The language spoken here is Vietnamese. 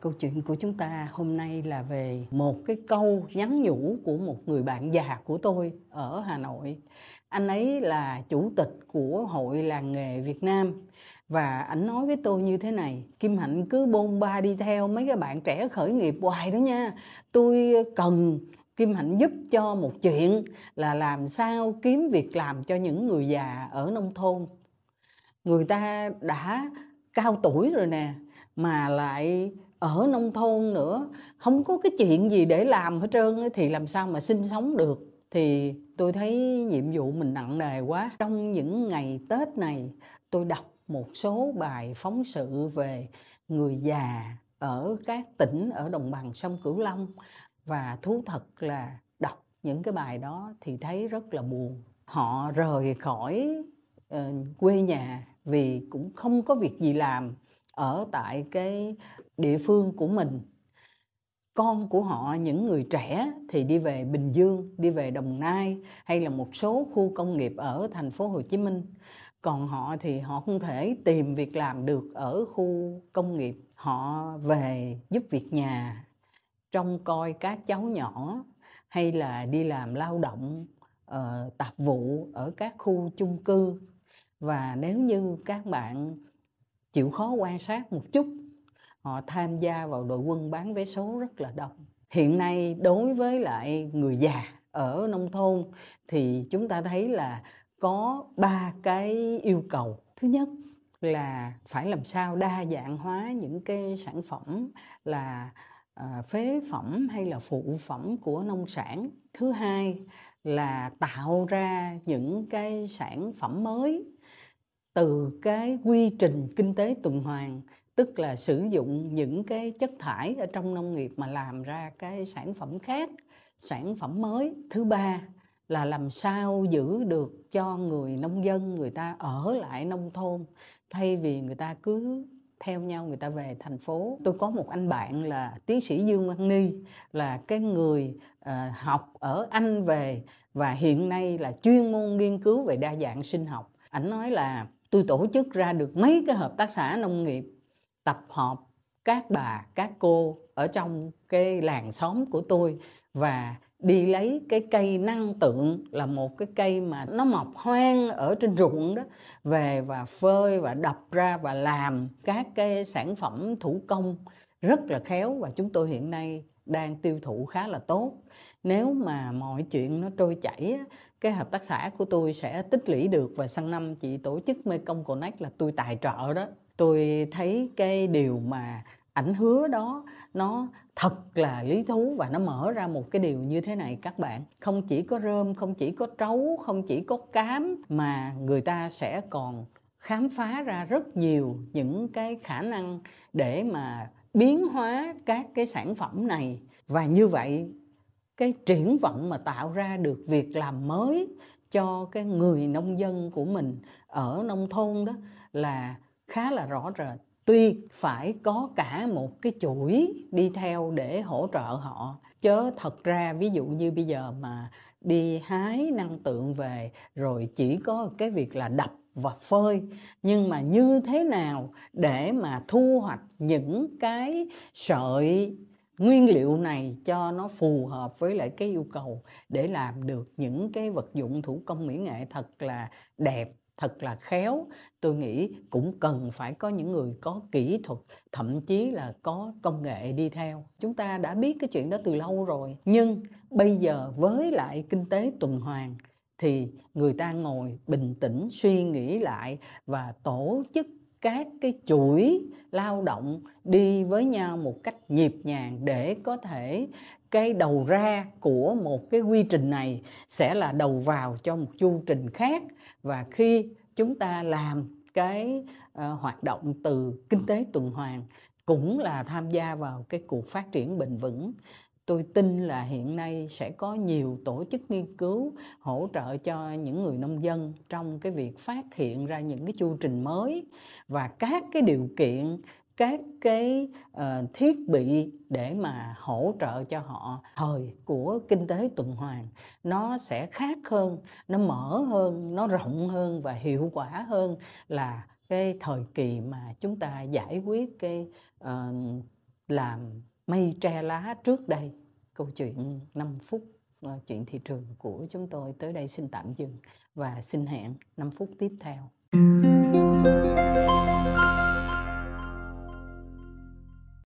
Câu chuyện của chúng ta hôm nay là về một cái câu nhắn nhủ của một người bạn già của tôi ở Hà Nội. Anh ấy là chủ tịch của Hội làng nghề Việt Nam. Và anh nói với tôi như thế này, Kim Hạnh, cứ bôn ba đi theo mấy cái bạn trẻ khởi nghiệp hoài đó nha. Tôi cần Kim Hạnh giúp cho một chuyện là làm sao kiếm việc làm cho những người già ở nông thôn. Người ta đã cao tuổi rồi nè, mà lại ở nông thôn nữa. Không có cái chuyện gì để làm hết trơn thì làm sao mà sinh sống được? Thì tôi thấy nhiệm vụ mình nặng nề quá. Trong những ngày tết này tôi đọc một số bài phóng sự về người già ở các tỉnh ở đồng bằng sông cửu long. Và thú thật là đọc những cái bài đó thì thấy rất là buồn. Họ rời khỏi uh, quê nhà vì cũng không có việc gì làm ở tại cái địa phương của mình con của họ những người trẻ thì đi về Bình Dương, đi về Đồng Nai hay là một số khu công nghiệp ở thành phố Hồ Chí Minh. Còn họ thì họ không thể tìm việc làm được ở khu công nghiệp. Họ về giúp việc nhà, trông coi các cháu nhỏ hay là đi làm lao động uh, tạp vụ ở các khu chung cư. Và nếu như các bạn chịu khó quan sát một chút. Họ tham gia vào đội quân bán vé số rất là đông. Hiện nay đối với lại người già ở nông thôn thì chúng ta thấy là có ba cái yêu cầu. Thứ nhất là phải làm sao đa dạng hóa những cái sản phẩm là à, phế phẩm hay là phụ phẩm của nông sản. Thứ hai là tạo ra những cái sản phẩm mới từ cái quy trình kinh tế tuần hoàn tức là sử dụng những cái chất thải ở trong nông nghiệp mà làm ra cái sản phẩm khác sản phẩm mới. Thứ ba là làm sao giữ được cho người nông dân người ta ở lại nông thôn thay vì người ta cứ theo nhau người ta về thành phố. Tôi có một anh bạn là tiến sĩ dương văn ni là cái người uh, học ở anh về và hiện nay là chuyên môn nghiên cứu về đa dạng sinh học. Ảnh nói là tôi tổ chức ra được mấy cái hợp tác xã nông nghiệp, tập hợp các bà, các cô ở trong cái làng xóm của tôi và đi lấy cái cây năng tượng là một cái cây mà nó mọc hoang ở trên ruộng đó, về và phơi và đập ra và làm các cái sản phẩm thủ công rất là khéo. Và chúng tôi hiện nay đang tiêu thụ khá là tốt. Nếu mà mọi chuyện nó trôi chảy cái hợp tác xã của tôi sẽ tích lũy được và sang năm chị tổ chức Mekong Connect là tôi tài trợ đó. Tôi thấy cái điều mà ảnh hứa đó, nó thật là lý thú và nó mở ra một cái điều như thế này các bạn. Không chỉ có rơm, không chỉ có trấu, không chỉ có cám mà người ta sẽ còn khám phá ra rất nhiều những cái khả năng để mà biến hóa các cái sản phẩm này. Và như vậy, cái triển vọng mà tạo ra được việc làm mới cho cái người nông dân của mình ở nông thôn đó là khá là rõ rệt. Tuy phải có cả một cái chuỗi đi theo để hỗ trợ họ chớ thật ra, ví dụ như bây giờ mà đi hái năng tượng về, rồi chỉ có cái việc là đập và phơi. Nhưng mà như thế nào để mà thu hoạch những cái sợi nguyên liệu này cho nó phù hợp với lại cái yêu cầu để làm được những cái vật dụng thủ công mỹ nghệ thật là đẹp thật là khéo. Tôi nghĩ cũng cần phải có những người có kỹ thuật, thậm chí là có công nghệ đi theo. Chúng ta đã biết cái chuyện đó từ lâu rồi, nhưng bây giờ với lại kinh tế tuần hoàn thì người ta ngồi bình tĩnh, suy nghĩ lại và tổ chức các cái chuỗi lao động đi với nhau một cách nhịp nhàng để có thể cái đầu ra của một cái quy trình này sẽ là đầu vào cho một chu trình khác. Và khi chúng ta làm cái uh, hoạt động từ kinh tế tuần hoàn cũng là tham gia vào cái cuộc phát triển bền vững. Tôi tin là hiện nay sẽ có nhiều tổ chức nghiên cứu hỗ trợ cho những người nông dân trong cái việc phát hiện ra những cái chu trình mới. Và các cái điều kiện các cái uh, thiết bị để mà hỗ trợ cho họ thời của kinh tế tuần hoàn. Nó sẽ khác hơn nó mở hơn nó rộng hơn và hiệu quả hơn là cái thời kỳ mà chúng ta giải quyết cái uh, làm mây tre lá trước đây. Câu chuyện 5 phút uh, chuyện thị trường của chúng tôi tới đây xin tạm dừng và xin hẹn 5 phút tiếp theo.